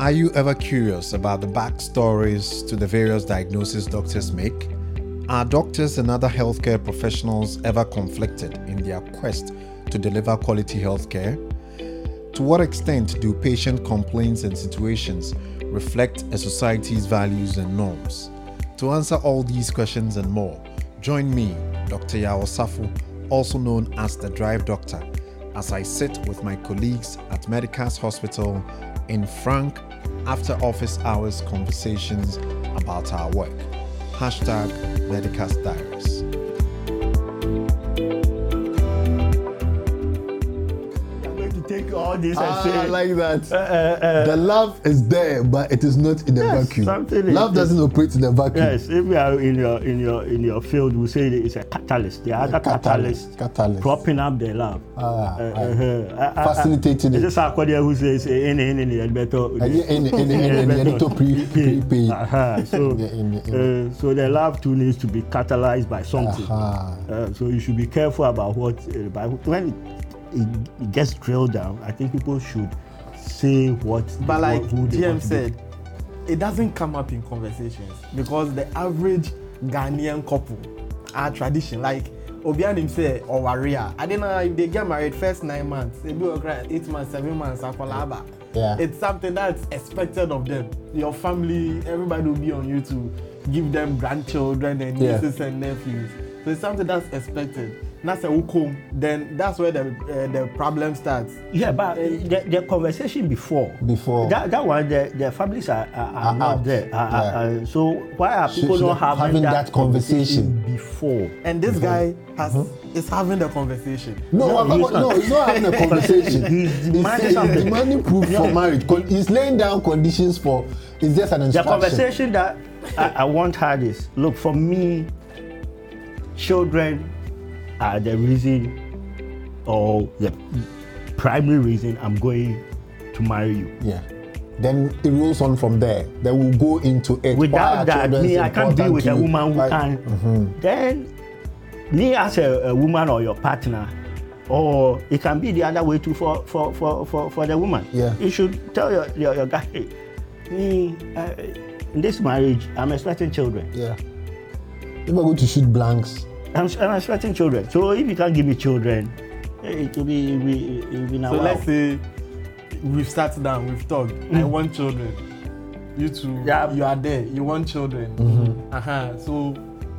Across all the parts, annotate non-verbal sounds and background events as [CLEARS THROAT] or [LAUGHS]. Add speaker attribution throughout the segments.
Speaker 1: Are you ever curious about the backstories to the various diagnoses doctors make? Are doctors and other healthcare professionals ever conflicted in their quest to deliver quality healthcare? To what extent do patient complaints and situations reflect a society's values and norms? To answer all these questions and more, join me, Dr. Yao Safu, also known as the Drive Doctor, as I sit with my colleagues at Medicas Hospital in frank after office hours conversations about our work. Hashtag Medicas Diaries.
Speaker 2: All this and
Speaker 3: Ah,
Speaker 2: say
Speaker 3: I like that.
Speaker 2: uh, uh,
Speaker 3: the love is there, but it is not in a
Speaker 2: Yes,
Speaker 3: vacuum.
Speaker 2: something is-
Speaker 3: Love doesn't operate in a vacuum.
Speaker 2: yes, if you are in your in your in your field, we say it's a catalyst. The other
Speaker 3: catalyst,
Speaker 2: catalyst,
Speaker 3: catalyst.
Speaker 2: propping up the love.
Speaker 3: Ah,
Speaker 2: Uh,
Speaker 3: right.
Speaker 2: uh, uh,
Speaker 3: Facilitating
Speaker 2: It's
Speaker 3: it.
Speaker 2: just Sarkodie who says, "In in in in better."
Speaker 3: In- in- in- in- in- pre- prepaid.
Speaker 2: Uh-huh. So, [LAUGHS] uh, so the love too needs to be catalyzed by something.
Speaker 3: Aha.
Speaker 2: Uh, so you should be careful about what. Uh, by, when it, it, it gets drilled down, I think people should say what.
Speaker 4: But like
Speaker 2: what, who they
Speaker 4: GM
Speaker 2: want to be.
Speaker 4: said, it doesn't come up in conversations because the average Ghanaian couple are tradition. Like Obianim say or Waria. I don't know if they get married first nine months, they be okay, eight months, seven months, akolaba.
Speaker 3: Yeah.
Speaker 4: It's something that's expected of them. Your family, everybody will be on you to give them grandchildren and
Speaker 3: Yeah.
Speaker 4: nieces and nephews. So it's something that's expected. That's a hukum. Then that's where the uh, the problem starts.
Speaker 2: Yeah, but uh, the, the conversation before.
Speaker 3: Before.
Speaker 2: That, that one, the, the families are, are, are
Speaker 3: Are
Speaker 2: not
Speaker 3: out.
Speaker 2: there. Are- are-
Speaker 3: Yeah.
Speaker 2: are- so why are people
Speaker 3: should
Speaker 2: not
Speaker 3: have-
Speaker 2: having,
Speaker 3: having that conversation.
Speaker 2: before?
Speaker 4: And this guy has is having the conversation.
Speaker 3: No,
Speaker 2: No,
Speaker 3: no,
Speaker 2: he's
Speaker 3: no,
Speaker 2: not.
Speaker 3: he's not having a [LAUGHS] conversation.
Speaker 2: He's demanding
Speaker 3: he's
Speaker 2: something.
Speaker 3: demanding proof for marriage. He's laying down conditions for. It's just an instruction.
Speaker 2: The conversation that I, I want her is look for me, children are the reason or the primary reason I'm going to marry you.
Speaker 3: Yeah. Then it rolls on from there. Then we'll go into it.
Speaker 2: Without that, me, I can't be with a woman who can. Then, me as a, a woman or your partner, or it can be the other way too for for for for, for the woman.
Speaker 3: Yeah.
Speaker 2: You should tell your your, your guy, hey, me, uh, in this marriage, I'm expecting children.
Speaker 3: Yeah. If we're going to shoot blanks,
Speaker 2: I'm, I'm expecting children. So if you can't give me children, eh, it will be it will be, it will be now.
Speaker 4: So let's say we've sat down, we've talked. I want children. You two,
Speaker 2: Yeah.
Speaker 4: you are there. You want children. Uh-huh. So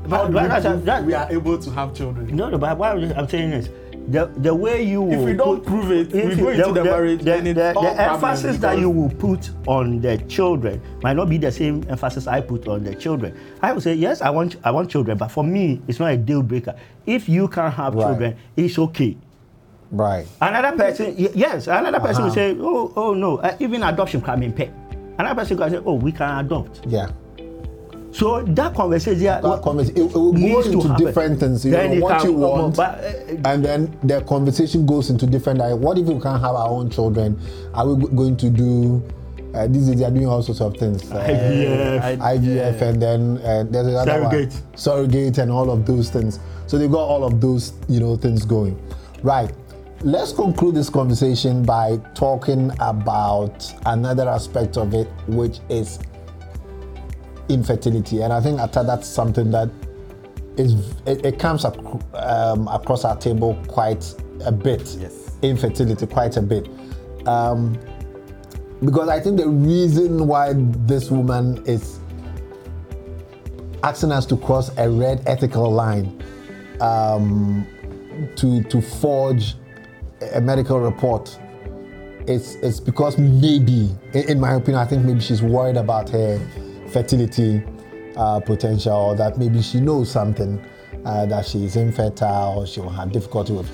Speaker 2: But- but
Speaker 4: we,
Speaker 2: that-
Speaker 4: we are able to have children?
Speaker 2: No, no, but what I'm saying is the the way you
Speaker 4: If
Speaker 2: will
Speaker 4: we don't
Speaker 2: put-
Speaker 4: prove it, we go
Speaker 2: you-
Speaker 4: into the marriage
Speaker 2: the,
Speaker 4: and
Speaker 2: the, the emphasis that you will put on the children might not be the same emphasis I put on the children. I will say yes, I want I want children, but for me, it's not a deal breaker. If you can't have
Speaker 3: Right.
Speaker 2: children, it's okay.
Speaker 3: right?
Speaker 2: Another person, yes, another person will
Speaker 3: Uh-huh.
Speaker 2: say, oh, oh no, uh, even adoption can be impair. Another person can say, oh, we can adopt.
Speaker 3: Yeah.
Speaker 2: So that conversation,
Speaker 3: That conversation, it, it will go into
Speaker 2: happen.
Speaker 3: different things. You
Speaker 2: Then
Speaker 3: know, what you want.
Speaker 2: but, uh,
Speaker 3: and then the conversation goes into different like what if we can't have our own children are we going to do uh, these days they are doing all sorts of things uh,
Speaker 2: IVF.
Speaker 3: IVF and then uh, there's another
Speaker 2: Surrogate.
Speaker 3: one surrogate and all of those things so they've got all of those you know things going right let's conclude this conversation by talking about another aspect of it which is infertility and i think Atta, that's something that is it, it comes ac- um, across our table quite a bit.
Speaker 4: Yes.
Speaker 3: Infertility quite a bit. Um, because I think the reason why this woman is asking us to cross a red ethical line um, to to forge a medical report it's it's because maybe in, in my opinion i think maybe she's worried about her fertility uh, potential or that maybe she knows something uh, that is infertile or she will have difficulty with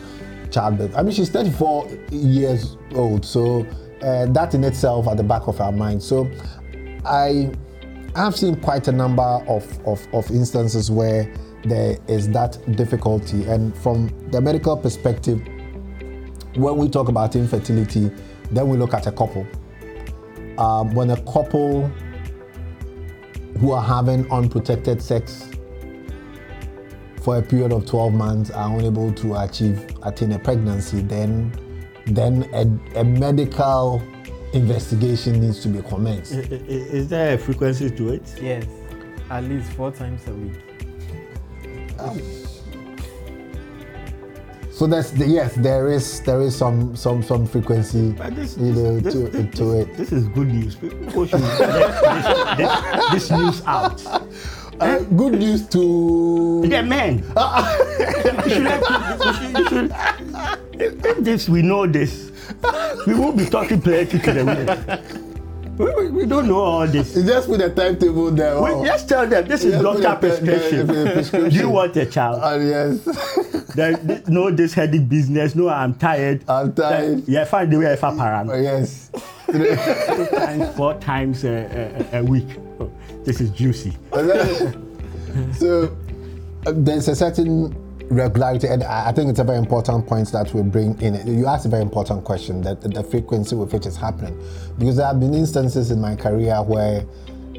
Speaker 3: childbirth. I mean she's 34 years old so uh, that in itself at the back of her mind. So i i've seen quite a number of, of, of instances where there is that difficulty. And from the medical perspective when we talk about infertility, then we look at a couple. Um, when a couple who are having unprotected sex for a period of 12 months are unable to achieve attain a pregnancy, then then a, a medical investigation needs to be commenced.
Speaker 2: I- i- Is there a frequency to it?
Speaker 4: Yes, at least four times a week. Ah.
Speaker 3: So that's the, yes, there is there is some some some frequency,
Speaker 2: this,
Speaker 3: you know,
Speaker 2: this,
Speaker 3: to,
Speaker 2: this,
Speaker 3: to it.
Speaker 2: this is good news. People should let this, news out.
Speaker 3: Uh, good news to
Speaker 2: They're men. you should let, you should, you should, if, if this, we know this, we won't be talking plenty to the women. We, we, we don't know all this.
Speaker 3: You just put a timetable there.
Speaker 2: We
Speaker 3: oh.
Speaker 2: just tell them this is
Speaker 3: Just put
Speaker 2: doctor
Speaker 3: the-
Speaker 2: prescription.
Speaker 3: the prescription.
Speaker 2: You want a child?
Speaker 3: Uh, yes,
Speaker 2: There, th- no this headache business. No, I'm tired.
Speaker 3: I'm tired.
Speaker 2: Yeah, find the way if I paran.
Speaker 3: Oh, yes.
Speaker 2: Two times, four times a, a, a week. Oh, this is juicy.
Speaker 3: so uh, there's a certain regularity, and I think it's a very important point that we bring in. You asked a very important question that the frequency with which it's happening, because there have been instances in my career where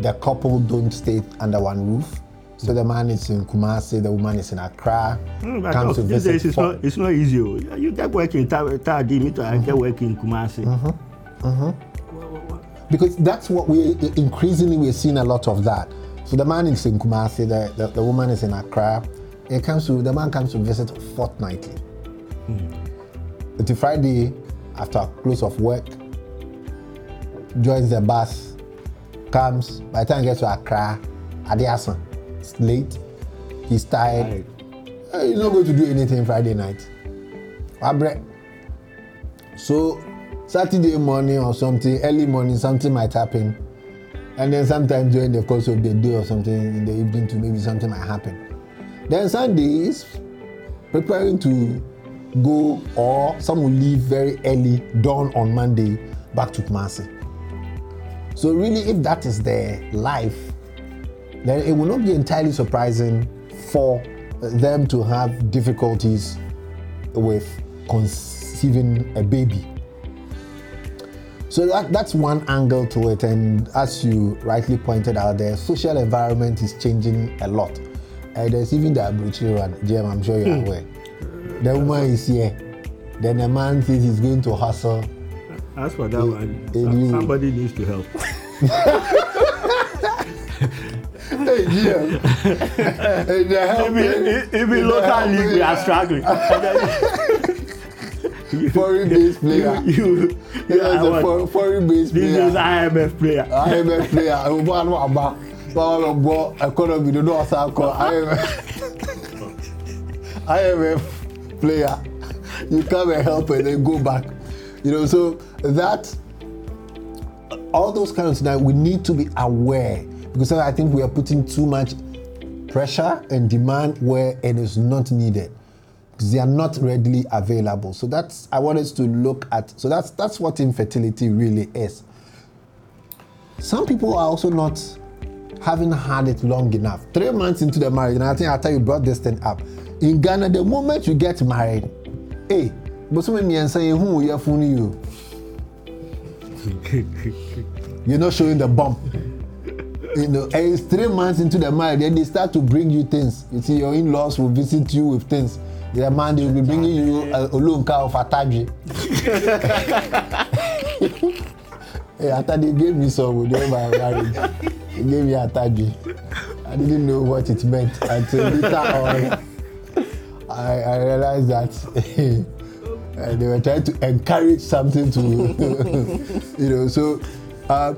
Speaker 3: the couple don't stay under one roof. So the man is in Kumasi, the woman is in Accra,
Speaker 2: but
Speaker 3: comes to visit.
Speaker 2: days it's
Speaker 3: for-
Speaker 2: not, it's not easy. oh. You get work in Tadi, me too, I get work in Kumasi. Mm-hmm, mm-hmm.
Speaker 3: because that's what we increasingly we're seeing a lot of that. So the man is in Kumasi, the, the, the woman is in Accra. It comes to the man comes to visit fortnightly. Until Friday, after close of work, joins the bus, comes. By the time he gets to Accra, Adiasan, it's late. He's tired. Eh, He's not going to do anything Friday night. Wabre. So Saturday morning or something, early morning, something might happen. And then sometimes during the course of the day or something in the evening to maybe something might happen. Then Sunday is preparing to go or some will leave very early, dawn on Monday, back to Kumasi. So really if that is their life, then it will not be entirely surprising for them to have difficulties with conceiving a baby. So that, that's one angle to it, and as you rightly pointed out, the social environment is changing a lot. Uh, there's even the Abuchi one, Jim, I'm sure you're aware. The woman is here, then the man says he's going to hustle.
Speaker 2: As for that one,
Speaker 3: you-
Speaker 2: somebody needs to help.
Speaker 3: Hey, Jim. hey,
Speaker 2: Even, even local league, we are struggling. [LAUGHS]
Speaker 3: foreign based player.
Speaker 2: you, you, you are
Speaker 3: a
Speaker 2: what?
Speaker 3: for, foreign based
Speaker 2: This
Speaker 3: player.
Speaker 2: is IMF player.
Speaker 3: IMF player [LAUGHS] lọ gbọ economy IMF IMF player. You come and help and then go back. You know so that all those kind of things we need to be aware because I think we are putting too much pressure and demand where it is not needed because they are not readily available. So that's I want us to look at so that's that's what infertility really is. Some people are also not having had it long enough. Three months into the marriage, and I think after you brought this thing up, in Ghana, the moment you get married, hey, but so many and saying who you're fooling you. [LAUGHS] You're not showing the bump. You know, and it's three months into the marriage, then they start to bring you things. You see, your in-laws will visit you with things. The man they will be bringing you a olunka of ataji. [LAUGHS] Hey, after they gave me some during my marriage, they gave me ataji. I didn't know what it meant until later on. I, I realized that uh, [LAUGHS] they were trying to encourage something to, [LAUGHS] you know. So, uh,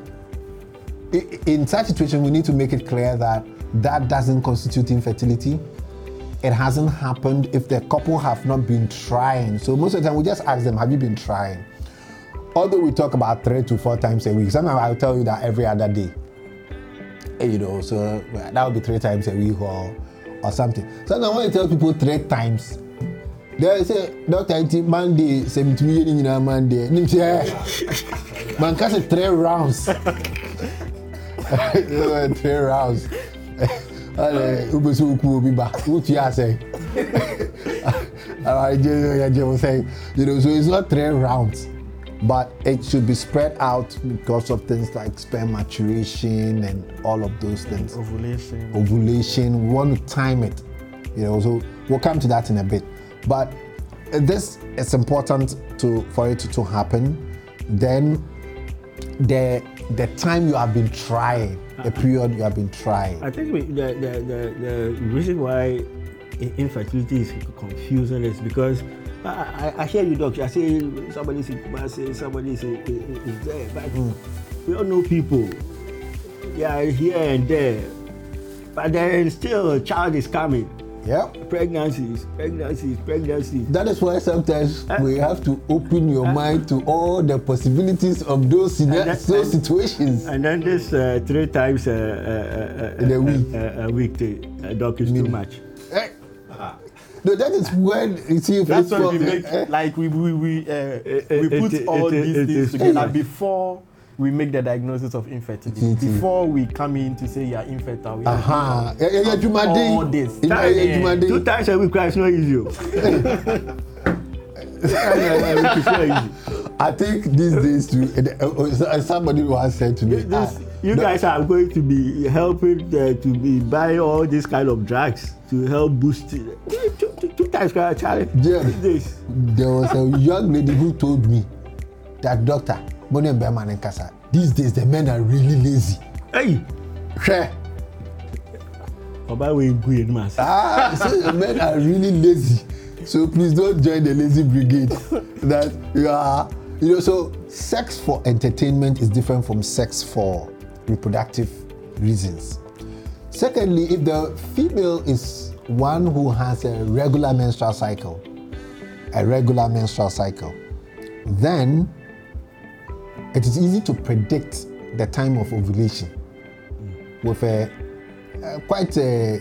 Speaker 3: in such situation, we need to make it clear that that doesn't constitute infertility. It hasn't happened if the couple have not been trying. So most of the time, we just ask them, "Have you been trying?" although we talk about three to four times a week, sometimes I'll tell you that every other day. you know, so that would be three times a week or or something. So now when you tell people three times, they say doctor nti Monday seventy-two yẹn Monday nim sẹ man ka sẹ three rounds three rounds ọlẹ ugbe sọ okun obi ba otu ya sẹ ara jẹ ẹ jẹ was saying. you know so it's not three rounds. But it should be spread out because of things like sperm maturation and all of those things.
Speaker 4: Ovulation.
Speaker 3: Ovulation, we want to time it, you know. So we'll come to that in a bit, but this is important to for it to happen. Then the the time you have been trying, the uh-huh. period you have been trying.
Speaker 2: I think we, the, the, the, the reason why infertility is confusing is because I, I, I hear you, doctor. I say somebody's in Kumasi, somebody's in, in, is there, but we all know people. They are here and there, but then still a child is coming.
Speaker 3: Yep.
Speaker 2: Pregnancies, pregnancies, pregnancies.
Speaker 3: That is why sometimes
Speaker 2: Uh,
Speaker 3: we have to open your
Speaker 2: uh,
Speaker 3: mind to all the possibilities of those,
Speaker 2: that-
Speaker 3: those
Speaker 2: and-
Speaker 3: situations.
Speaker 2: And then this uh, three times uh, uh, uh,
Speaker 3: In a week.
Speaker 2: uh, a week, the uh, doc is too much.
Speaker 3: Eh, No, that is when you see if
Speaker 4: That's
Speaker 3: it's
Speaker 4: why we make
Speaker 3: eh,
Speaker 4: like we we we, uh,
Speaker 2: It-
Speaker 4: we
Speaker 2: it-
Speaker 4: put
Speaker 2: it-
Speaker 4: all
Speaker 2: it-
Speaker 4: these
Speaker 2: it
Speaker 4: things together before we make the diagnosis of infertility.
Speaker 3: Infertility.
Speaker 4: Before we come in to say you are infertile. we have
Speaker 3: Aha.
Speaker 4: to
Speaker 3: Eh, eh, eh, Jumade.
Speaker 4: All this.
Speaker 3: Eh, eh, eh, Jumade.
Speaker 2: Two times a week is not easy. oh. [LAUGHS]
Speaker 3: I think these days too. eh, eh, so- eh, Somebody once said to me,
Speaker 2: This,
Speaker 3: ah,
Speaker 2: you guys are going to be helping uh, to be buying all these kind of drugs to help boost it. Two, two, two times can challenge.
Speaker 3: Yeah.
Speaker 2: Days.
Speaker 3: there was a young lady who told me that doctor, Bonnie Berman and Kasa, these days the men are really lazy.
Speaker 2: Hey,
Speaker 3: Hwɛ,
Speaker 2: Oba we go in mass.
Speaker 3: Ah, so the men are really lazy. So please don't join the lazy brigade. That you are, you know. So sex for entertainment is different from sex for reproductive reasons. Secondly, if the female is one who has a regular menstrual cycle, a regular menstrual cycle, then it is easy to predict the time of ovulation with a, uh, quite a,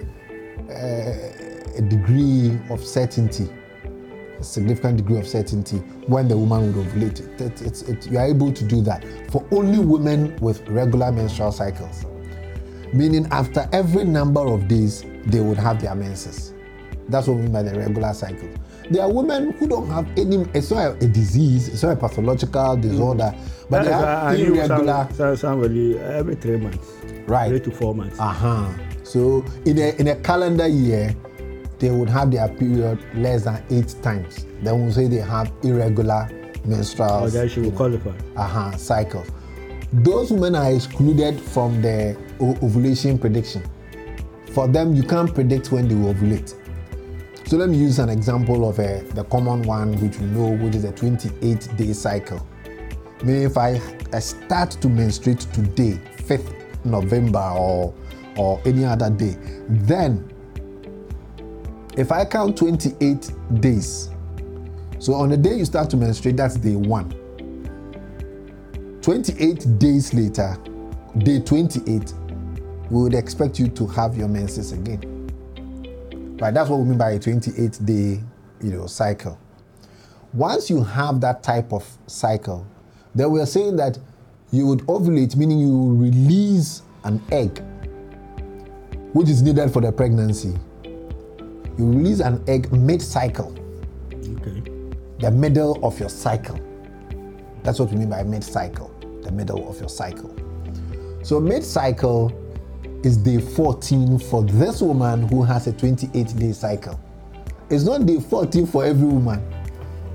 Speaker 3: a, a degree of certainty, a significant degree of certainty when the woman would ovulate. It, it, it- you are able to do that for only women with regular menstrual cycles, meaning after every number of days they would have their menses. That's what we mean by the regular cycle. There are women who don't have any, it's not a, disease, it's not a pathological disorder, but they
Speaker 2: That's, uh,
Speaker 3: have irregular.
Speaker 2: some, some, every three months.
Speaker 3: Right.
Speaker 2: Three to four months.
Speaker 3: Uh-huh. So in a in a calendar year, they would have their period less than eight times. Then we'll say they have irregular menstrual
Speaker 2: or that she will qualify.
Speaker 3: uh-huh, cycles. Those women are excluded from the ovulation prediction. For them, you can't predict when they will ovulate. So let me use an example of a, the common one which we know, which is a 28 day cycle. Meaning if I, I start to menstruate today, 5th November or, or any other day, then if I count 28 days, so on the day you start to menstruate, that's day one. 28 days later, day 28, we would expect you to have your menses again. Right, that's what we mean by a 28 day you know, cycle. Once you have that type of cycle, then we're saying that you would ovulate, meaning you release an egg, which is needed for the pregnancy. You release an egg mid cycle
Speaker 2: Okay.
Speaker 3: the middle of your cycle. That's what we mean by mid cycle, the middle of your cycle. So, mid cycle is day 14 for this woman who has a 28 day cycle. It's not day 14 for every woman.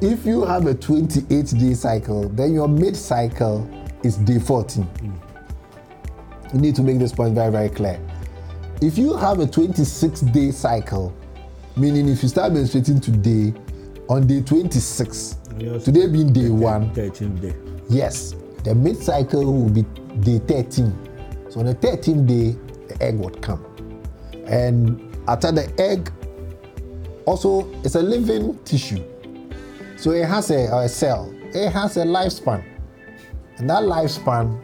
Speaker 3: If you have a 28 day cycle, then your mid cycle is day 14. You need to make this point very, very clear. If you have a 26 day cycle, meaning if you start menstruating today, on day 26,
Speaker 2: Yes.
Speaker 3: today being day one,
Speaker 2: 13th day.
Speaker 3: yes, the mid cycle will be day 13. So on the 13th day, the egg would come. And after the egg, also, it's a living tissue. So it has a, a cell, it has a lifespan. And that lifespan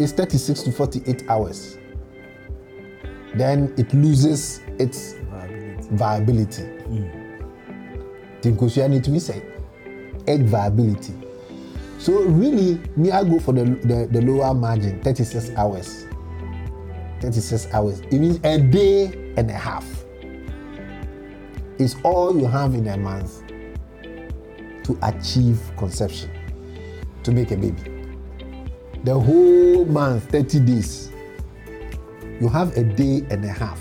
Speaker 3: is 36 to 48 hours. Then it loses its viability. Need to be said. Egg viability. So really, me I go for the, the, the lower margin, 36 hours. 36 hours. It means a day and a half. Is all you have in a month to achieve conception, to make a baby. The whole month, 30 days, you have a day and a half.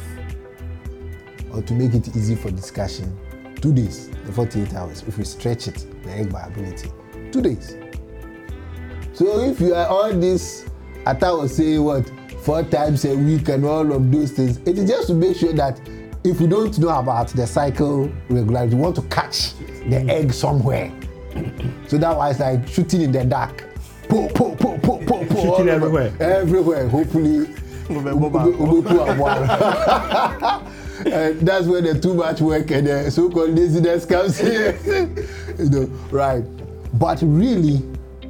Speaker 3: Or to make it easy for discussion, two days, the 48 hours. If we stretch it, the egg viability, two days. So if you are all this, Ata was saying what four times a week and all of those things, it is just to make sure that if we don't know about the cycle regularity, we want to catch the egg somewhere. [CLEARS THROAT] so that was like shooting in the dark. Po, po, po, po, po, po,
Speaker 2: Shooting everywhere.
Speaker 3: Everywhere. Hopefully, Obeku Abuara. [LAUGHS] [LAUGHS] and that's where the too much work and the so-called laziness comes in. [LAUGHS] you know, right? But really,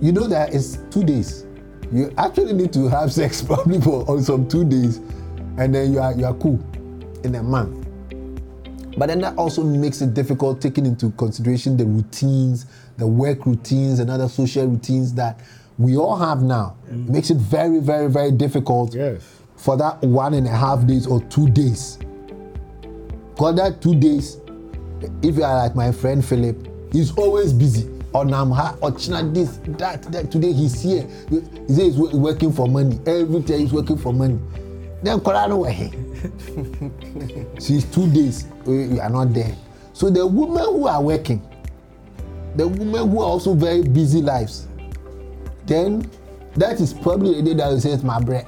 Speaker 3: you know that it's two days. You actually need to have [LAUGHS] sex probably for on some two days, and then you are you are cool in a month. But then that also makes it difficult taking into consideration the routines, the work routines, and other social routines that we all have now. It makes it very, very, very difficult
Speaker 2: Yes.
Speaker 3: for that one and a half days or two days. Because that two days, if you are like my friend Philip, he's always busy. On Namha, or China, this, that, that. Today he's here. He says he's wo- working for money. Every day he's working for money. Then Korano were here. [LAUGHS] Since two days, we we are not there. So the women who are working, the women who are also very busy lives, then that is probably the day that you say, my bread.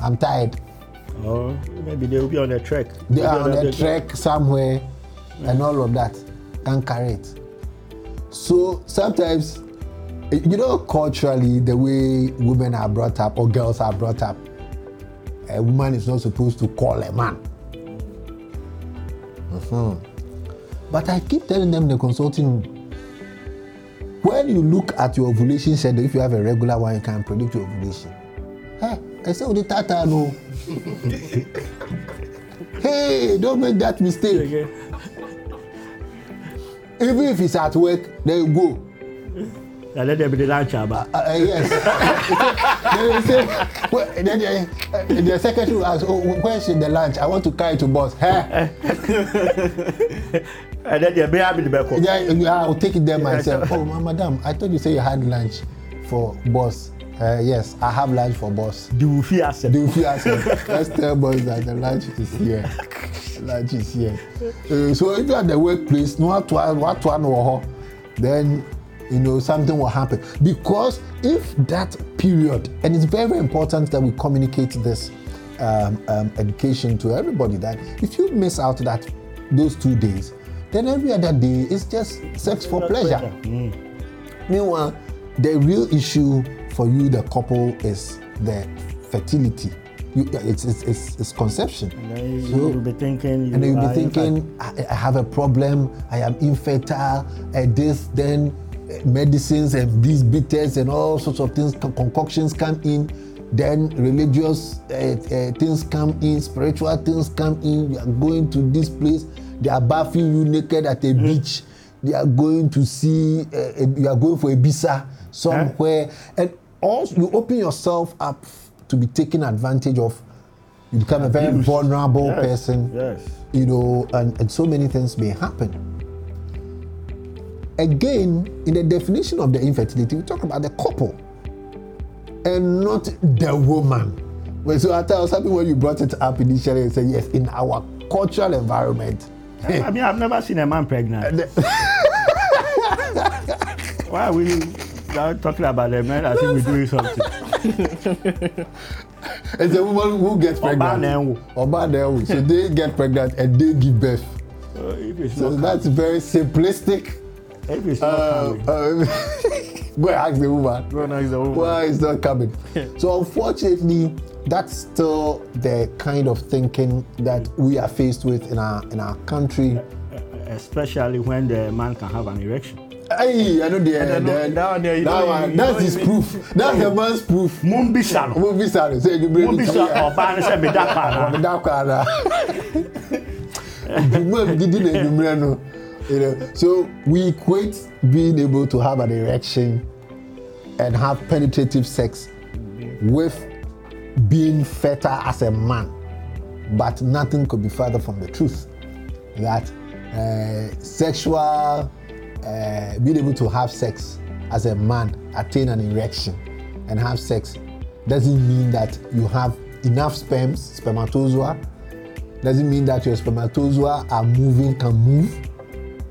Speaker 3: I'm tired.
Speaker 2: Maybe they will be on the track.
Speaker 3: They are on
Speaker 2: the-
Speaker 3: trek somewhere and all of that. Can't carry it. So sometimes, you know, culturally, the way women are brought up or girls are brought up, a woman is not supposed to call a man. Mhm. But I keep telling them the consulting when you look at your ovulation schedule, if you have a regular one, you can predict your ovulation. I "Oh, the tata no." hey, don't make that mistake.
Speaker 2: Okay.
Speaker 3: Even if it's at work, then go.
Speaker 2: And let them be the lunch about.
Speaker 3: Uh, uh, yes. then you say, well, then the, uh, the secretary will ask, oh, where's the lunch? I want to carry to boss. Hey, [LAUGHS]
Speaker 2: And then they may have the back.
Speaker 3: yeah, yeah, I'll take it there myself. oh, ma- madam, I thought you said you had lunch for boss. Uh, yes, I have lunch for boss.
Speaker 2: Do you feel accept?
Speaker 3: Do you feel if- let's tell boys that the lunch is here. lunch is here. Uh, so if you're at the workplace, no what one, what one or then you know something will happen. Because if that period, and it's very, very important that we communicate this um, um, education to everybody that if you miss out that those two days, then every other day is just sex for pleasure. Meanwhile, the real issue for you, the couple, is the fertility. You, it's, it's, it's, it's conception.
Speaker 2: And then you,
Speaker 3: So-
Speaker 2: will be thinking. You
Speaker 3: and you'll be thinking, I, I have a problem, I am infertile, and this, then uh, medicines and these bitters and all sorts of things, con- concoctions come in, then religious uh, uh, things come in, spiritual things come in, you are going to this place, they are bathing you naked at a beach, they are going to see, uh, you are going for a visa somewhere, and also you open yourself up to be taken advantage of. You become a very vulnerable
Speaker 2: Yes,
Speaker 3: person
Speaker 2: Yes.
Speaker 3: you know, and, and so many things may happen. Again, in the definition of the infertility, we talk about the couple and not the woman. Well, so I was happy when you brought it up initially and said, yes, in our cultural environment.
Speaker 2: I mean, I've never seen a man pregnant. [LAUGHS] Why are we now talking about the men as if we're doing something?
Speaker 3: it's a woman who gets
Speaker 2: Oba
Speaker 3: pregnant. Oba na ewu. So they get pregnant and they give birth.
Speaker 2: Uh,
Speaker 3: So
Speaker 2: not,
Speaker 3: that's very simplistic.
Speaker 2: if it's not
Speaker 3: Uh,
Speaker 2: coming,
Speaker 3: uh, go and ask the woman.
Speaker 4: Go and ask the woman.
Speaker 3: Why it's not coming? so unfortunately, that's still the kind of thinking that we are faced with in our in our country.
Speaker 2: especially when the man can have an erection.
Speaker 3: Hey, I know the,
Speaker 4: no- that you
Speaker 3: that
Speaker 4: don't
Speaker 3: one, that's his proof. That's the man's proof.
Speaker 2: Mumbisa no.
Speaker 3: Movie sorry, say you bring
Speaker 2: Mumbisa ọba ni sẹ mi da pa
Speaker 3: on the
Speaker 2: na.
Speaker 3: corner. Juma gidi na enumere no. You know, so we equate being able to have an erection and have penetrative sex with being fertile as a man, but nothing could be further from the truth. That uh, sexual, uh, being able to have sex as a man, attain an erection, and have sex doesn't mean that you have enough sperms, spermatozoa. Doesn't mean that your spermatozoa are moving, can move.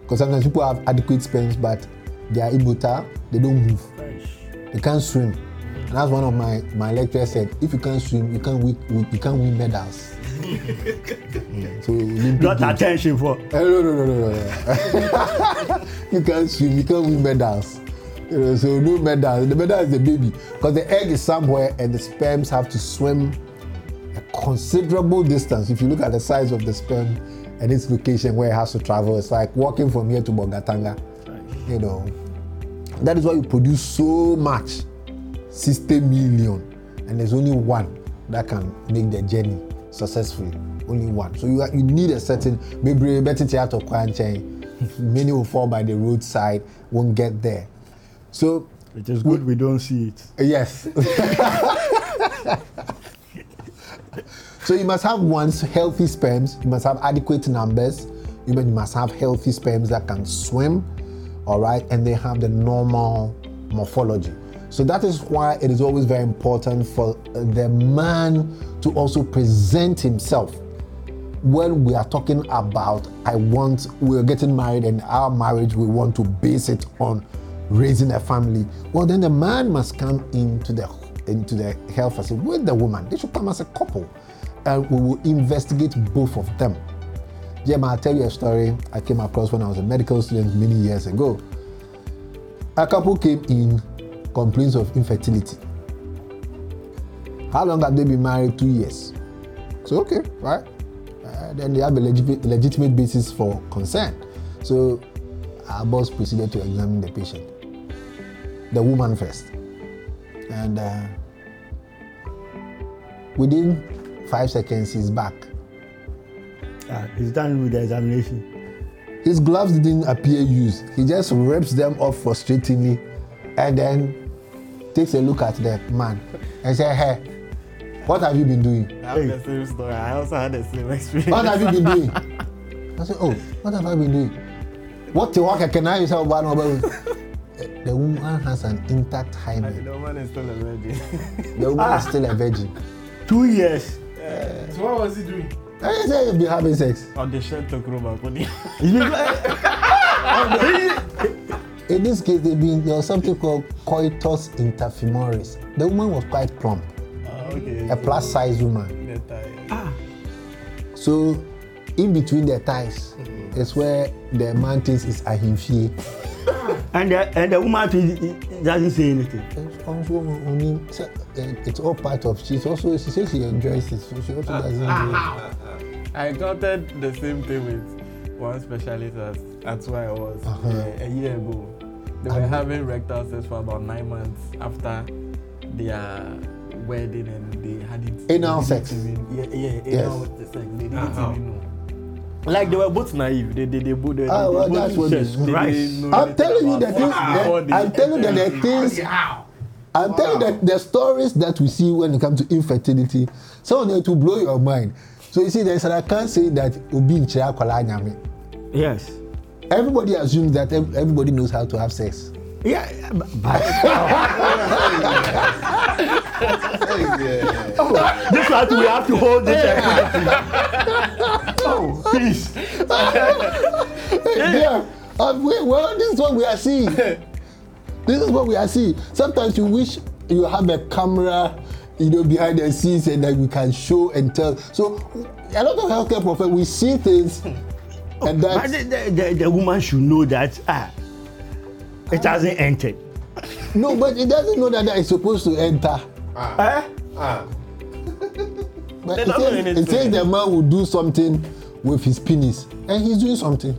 Speaker 3: Because sometimes people have adequate sperms, but they are immotile, they don't move. they can't swim. And that's one of my my lecturers said. If you can't swim, you can't win. You can't win medals. Yeah, [LAUGHS] so Olympic
Speaker 2: Not
Speaker 3: Games-
Speaker 2: attention for.
Speaker 3: Eh, no, no, no, no, no. [LAUGHS] you can't swim, you can't win medals. You know, so no medals. The medal is the baby. Because the egg is somewhere and the sperms have to swim a considerable distance. If you look at the size of the sperm and its location where it has to travel, it's like walking from here to Bolgatanga. You know. That is why you produce so much. 60 million. And there's only one that can make the journey successfully. Only one. So you, you need a certain maybe better theater chain. [LAUGHS] Many will fall by the roadside, won't get there. So
Speaker 2: It is good we don't see it.
Speaker 3: Yes. [LAUGHS] so you must have one's healthy sperms. You must have adequate numbers. You must have healthy sperms that can swim, all right, and they have the normal morphology. So that is why it is always very important for uh, the man to also present himself when we are talking about I want we're getting married and our marriage we want to base it on raising a family, well then the man must come into the into the health facility with the woman. They should come as a couple, and we will investigate both of them. Jim, I'll tell you a story I came across when I was a medical student many years ago. A couple came in complaints of infertility. How long have they been married? Two years. So okay, right? Uh, then they have a legit- legitimate basis for concern. So our boss proceeded to examine the patient, the woman first, and uh, within five seconds he's back.
Speaker 2: Ah, he's done with the examination.
Speaker 3: His gloves didn't appear used. He just rips them off frustratingly, and then takes a look at the man and said, "Hey, what have you been doing?"
Speaker 4: I have the same story. I also had the same experience.
Speaker 3: What have you been doing? [LAUGHS] I said, Oh, what have I been doing? What the work can I yourself about The woman has an intact hymen.
Speaker 4: the woman is still a virgin.
Speaker 3: The woman is still a virgin. [LAUGHS]
Speaker 2: Two years.
Speaker 4: so what was he doing?
Speaker 3: I said you'll be having sex.
Speaker 4: On the Kodi.
Speaker 2: He's been-
Speaker 3: In this case, there been was something called coitus interfemoris. The woman was quite plump,
Speaker 4: Ah.
Speaker 3: A plus size woman.
Speaker 4: The tie.
Speaker 3: So in between the thighs is where the man thinks is ahimfie.
Speaker 2: and the and the woman too, he- he doesn't say anything.
Speaker 3: It's also only so, uh, it's all part of she's also she says she enjoys it, so she also doesn't do it.
Speaker 4: I encountered the same thing with one specialist at, at where I was
Speaker 3: Uh-huh.
Speaker 4: uh, a year ago. They were having rectal sex for about nine months after their wedding and they had it.
Speaker 3: Anal
Speaker 4: they
Speaker 3: sex.
Speaker 4: even- Yeah, yeah,
Speaker 3: Yes.
Speaker 4: anal sex. They didn't even know. Like they were both naive. They they they, both they,
Speaker 3: Ah,
Speaker 4: they
Speaker 3: well,
Speaker 4: both
Speaker 3: that's what
Speaker 4: they,
Speaker 3: it is.
Speaker 4: they
Speaker 2: Right.
Speaker 3: I'm telling you the that-
Speaker 4: they
Speaker 3: I'm telling you that the things. I'm telling you that the stories that we see when it comes to infertility, some of them to blow your mind. So you see, there's I can't say that Obi in Kwala Nyame.
Speaker 2: Yes.
Speaker 3: Everybody assumes that ev- everybody knows how to have sex.
Speaker 2: Yeah, but, but [LAUGHS] oh, this one we have to hold this. oh, please. [LAUGHS]
Speaker 3: yeah. Uh, we, well, this is what we are seeing. this is what we are seeing. Sometimes you wish you have a camera, you know, behind the scenes and that we can show and tell. So a lot of healthcare professionals, we see things and
Speaker 2: But
Speaker 3: that
Speaker 2: the, the, the, the woman should know that ah, it hasn't entered.
Speaker 3: no, but it doesn't know that that is supposed to enter.
Speaker 2: Eh? [LAUGHS]
Speaker 3: But
Speaker 4: They
Speaker 3: it says, it says the man will do something with his penis, and he's doing something.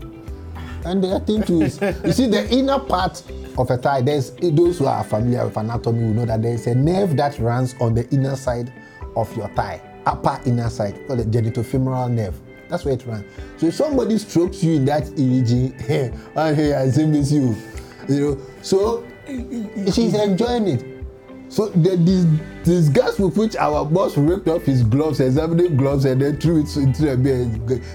Speaker 3: And the thing too is, you see, the inner part of a thigh. There's those who are familiar with anatomy will know that there is a nerve that runs on the inner side of your thigh, upper inner side, called the genitofemoral nerve. That's where it runs. So if somebody strokes you in that region, hey, I hey, I say miss you, you know. So she's enjoying it. So the dis disgust with which our boss ripped off his gloves, examining gloves, and then threw it into the beer,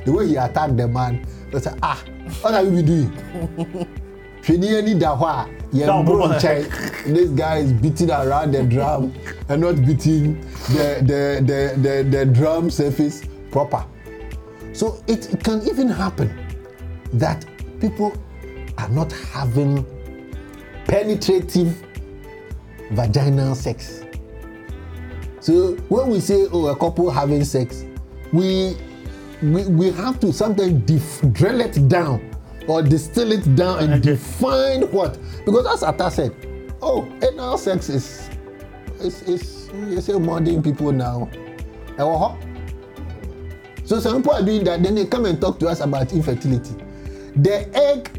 Speaker 3: the way he attacked the man, I said, ah, what have you been doing? [LAUGHS] Hwene ani da hɔ a yɛn bro nkyɛn this guy is beating around the drum and not beating the the the the, the drum surface proper. So it can even happen that people are not having penetrative vaginal sex. So when we say oh a couple having sex, we we, we have to sometimes dif- drill it down or distill it down and define what because as Atta said, oh anal sex is is is you say modern people now. Ẹwọ hɔ. So some people are doing that, then they come and talk to us about infertility. The egg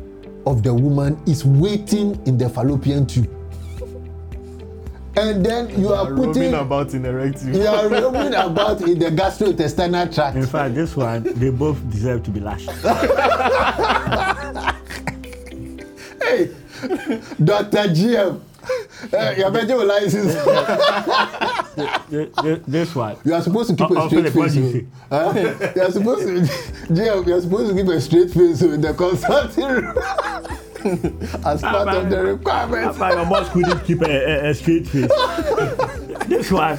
Speaker 3: of the woman is waiting in the fallopian tube. And then you are
Speaker 4: roaming
Speaker 3: putting
Speaker 4: about in erectile.
Speaker 3: you are roaming about in the gastrointestinal tract.
Speaker 2: In fact, this one, they both deserve to be lashed. [LAUGHS]
Speaker 3: Hey, Dr. GM, uh, your medical license. [LAUGHS]
Speaker 2: Th- th- this one.
Speaker 3: You are supposed to keep
Speaker 2: Oh,
Speaker 3: a
Speaker 2: oh,
Speaker 3: straight
Speaker 2: Philip, what
Speaker 3: face.
Speaker 2: you
Speaker 3: oh. Huh? You are supposed to, [LAUGHS] GM, you are supposed to keep a straight face in the consulting [LAUGHS] room as part of the requirements.
Speaker 2: Papa, your boss couldn't keep a, a, a straight face. this one.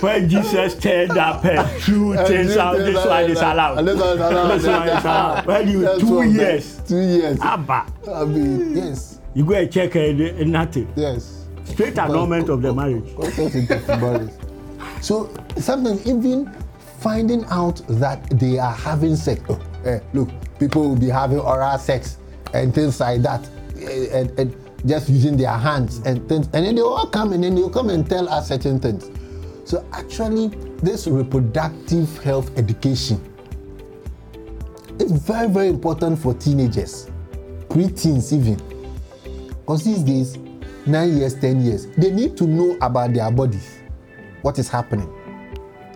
Speaker 2: When Jesus turned up and threw
Speaker 3: And
Speaker 2: things out,
Speaker 3: this-
Speaker 2: one is allowed.
Speaker 3: This one is allowed.
Speaker 2: When you
Speaker 3: That's
Speaker 2: two years.
Speaker 3: Two years.
Speaker 2: Abba,
Speaker 3: I mean, yes,
Speaker 2: you go and check and, and nothing.
Speaker 3: yes.
Speaker 2: Straight annulment of the marriage.
Speaker 3: So sometimes even finding out that they are having sex. Oh, eh, look, people will be having oral sex and things like that, eh, and, and just using their hands and things, and then they all come and then they'll come and tell us certain things. So actually, this reproductive health education is very very important for teenagers, preteens even. Because these days, nine years, ten years, they need to know about their bodies, what is happening,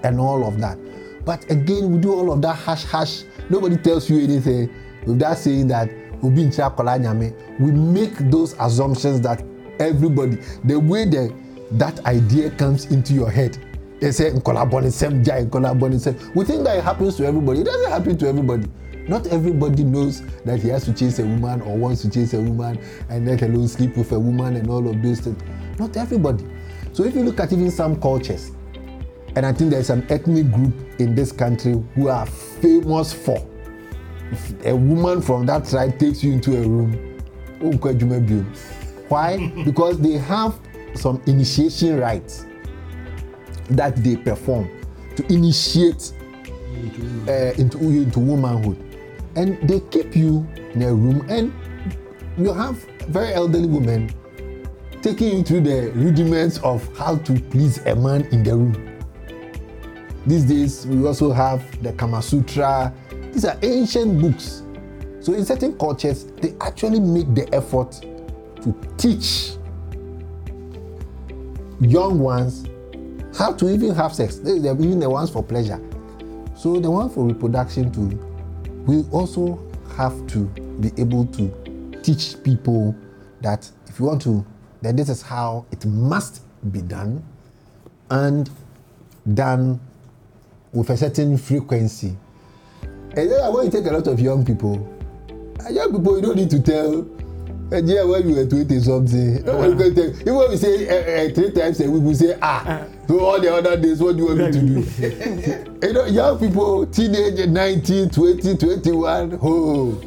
Speaker 3: and all of that. But again, we do all of that hash hash. Nobody tells you anything with that saying that Obi nche akwadaa nyame. we make those assumptions that everybody, the way the, that idea comes into your head, they say nkwadaa bɔ ne nkwadaa bɔ ne nsam. We think that it happens to everybody. It doesn't happen to everybody. Not everybody knows that he has to chase a woman or wants to chase a woman and let alone sleep with a woman and all of those things. Not everybody. So if you look at even some cultures, and I think there's an ethnic group in this country who are famous for if a woman from that tribe takes you into a room. oh, nkɔ adwuma bio. Why? [LAUGHS] because they have some initiation rites that they perform to initiate uh, into into womanhood, and they keep you in a room, and you have very elderly women taking you through the rudiments of how to please a man in the room. These days, we also have the Kama Sutra. These are ancient books. So, in certain cultures, they actually make the effort to teach young ones how to even have sex. They- They're even the ones for pleasure. So, the one for reproduction too, we also have to be able to teach people that if you want to, then this is how it must be done and done with a certain frequency. And then when you take a lot of young people, uh, young people, you don't need to tell. And yeah, when you were 20 something, nobody can tell. Even when we say uh, uh, three times a week, we say, ah. So [LAUGHS] all the other days, what do you want me to do? [LAUGHS] you know, young people, teenage, 19, 20, 21, oh,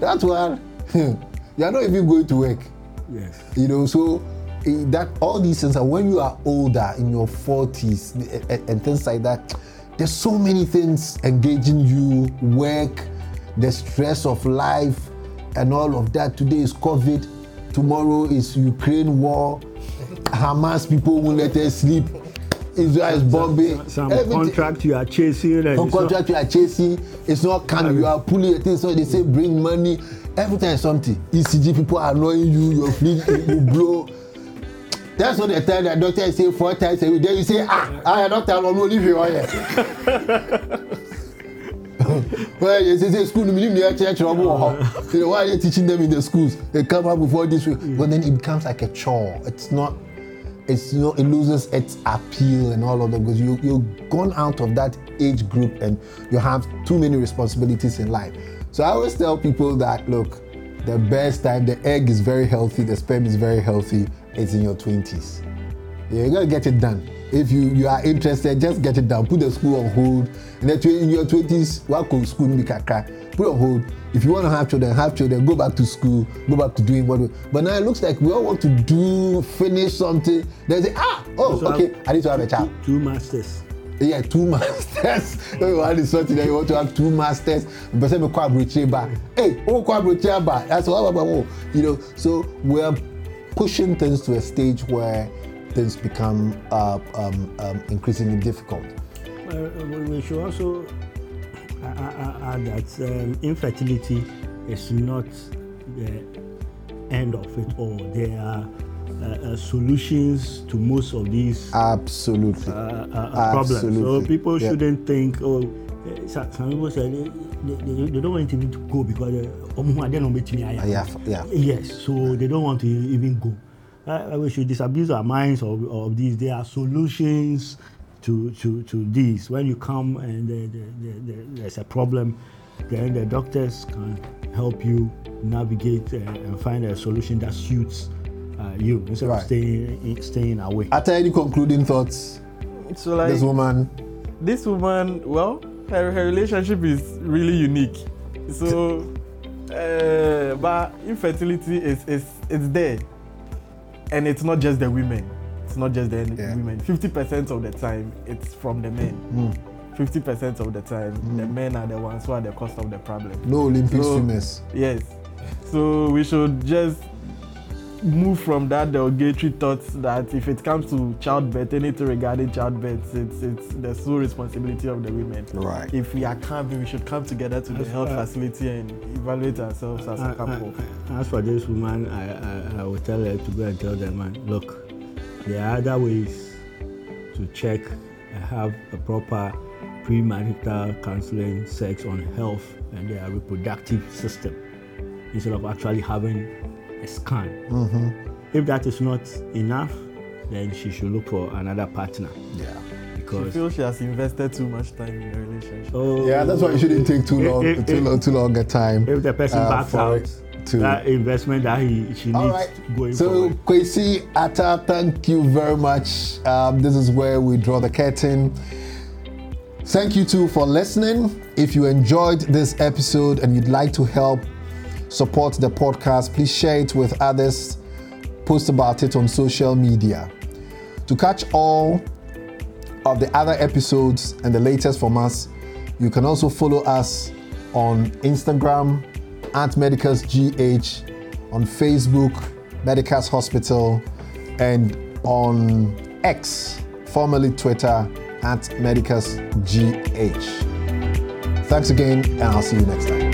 Speaker 3: that's one. [LAUGHS] you are not even going to work
Speaker 2: Yes.
Speaker 3: you know so eh, that all these things are when you are older in your 40s eh, eh, and things like that there's so many things engaging you work the stress of life and all of that today is covid tomorrow is ukraine war hamas people won't let us sleep israel is bombing.
Speaker 2: Some
Speaker 3: everything-
Speaker 2: contract you are chasing. And
Speaker 3: some
Speaker 2: it's not-
Speaker 3: contract you are chasing it's not coming you are pulling a thing so they say bring money. Every time something. Ecg people are annoying you your fleet will blow. That's what they tell the doctor say four times a week. Then you say ah ah doctor i'm only here oye well they say school mi ni mi ẹ kyerẹ kyerẹ ọmọ wọ họ you know why are they teaching them in the schools? They come out before this week but then it becomes like a chore. It's not it's you know it loses its appeal and all of that because you you've gone out of that age group and you have too many responsibilities in life. So I always tell people that look, the best time the egg is very healthy, the sperm is very healthy, it's in your twenties. Yeah, you gotta get it done. if you you are interested, just get it done. Put the school on hold. And then in your twenties, work on school be. Put on hold. If you want to have children, have children. Go back to school. Go back to doing what. We, but now it looks like we all want to do finish something. Then say ah oh
Speaker 2: So
Speaker 3: okay I need to have a child.
Speaker 2: Two, two masters.
Speaker 3: Yeah, two [LAUGHS] masters. When you want something that you want to have two masters. But say me kwa ba. Hey, oh kwa ba. That's what about you know. So we're pushing things to a stage where things become uh, um, um, increasingly difficult.
Speaker 2: Uh, we should also add that um, infertility is not the end of it all. There are uh, uh, solutions to most of these
Speaker 3: Absolutely.
Speaker 2: uh, uh, problems. So
Speaker 3: Absolutely.
Speaker 2: people
Speaker 3: Yeah.
Speaker 2: shouldn't think, oh, eh, some, people say they, they, they don't want even to go because uh, "Omo, I don't know wetin I am."
Speaker 3: yeah, yeah.
Speaker 2: Yes, so they don't want to even go. Uh, we should disabuse our minds of, of these. There are solutions to, to, to these. When you come and the, the, the, the, there's a problem, then the doctors can help you navigate uh, and find a solution that suits uh, you instead
Speaker 3: Right.
Speaker 2: of staying staying away.
Speaker 3: Are there any concluding thoughts?
Speaker 4: So like
Speaker 3: this woman.
Speaker 4: this woman, well, her, her relationship is really unique. So, uh, but infertility is is it's there, and it's not just the women. It's not just the
Speaker 3: Yeah.
Speaker 4: women. Fifty percent of the time, it's from the men.
Speaker 3: Mm.
Speaker 4: Fifty percent of the time, the men are the ones who are the cause of the problem.
Speaker 3: No Olympic
Speaker 4: So-
Speaker 3: swimmers.
Speaker 4: Yes. So we should just move from that derogatory thoughts that if it comes to childbirth, anything regarding childbirth, it's it's the sole responsibility of the women.
Speaker 3: Right.
Speaker 4: If we are coming, we should come together to the
Speaker 2: As-
Speaker 4: health
Speaker 2: uh,
Speaker 4: facility and evaluate ourselves as a couple.
Speaker 2: uh, as for this woman, I, I, I will tell her to go and tell the man, look, there are other ways to check and have a proper premarital counseling, sex on health and their reproductive system instead of actually having a scan.
Speaker 3: Mm-hmm.
Speaker 2: If that is not enough, then she should look for another partner
Speaker 3: Yeah.
Speaker 2: Because she
Speaker 4: feels she has invested too much time in the relationship.
Speaker 2: oh,
Speaker 3: Yeah, that's why it shouldn't take too long,
Speaker 2: if-
Speaker 3: too
Speaker 2: if-
Speaker 3: long, too long a time.
Speaker 2: if the person
Speaker 3: uh,
Speaker 2: backs out,
Speaker 3: it to-
Speaker 2: that investment that he she
Speaker 3: All
Speaker 2: needs
Speaker 3: right.
Speaker 2: going
Speaker 3: So,
Speaker 2: forward.
Speaker 3: Kwesi Atta, thank you very much. Um, this is where we draw the curtain. Thank you too for listening. If you enjoyed this episode and you'd like to help support the podcast, please share it with others. Post about it on social media. To catch all of the other episodes and the latest from us, you can also follow us on Instagram at Medicus GH, on Facebook, Medicus Hospital, and on X, formerly Twitter, at Medicus GH. Thanks again, and I'll see you next time.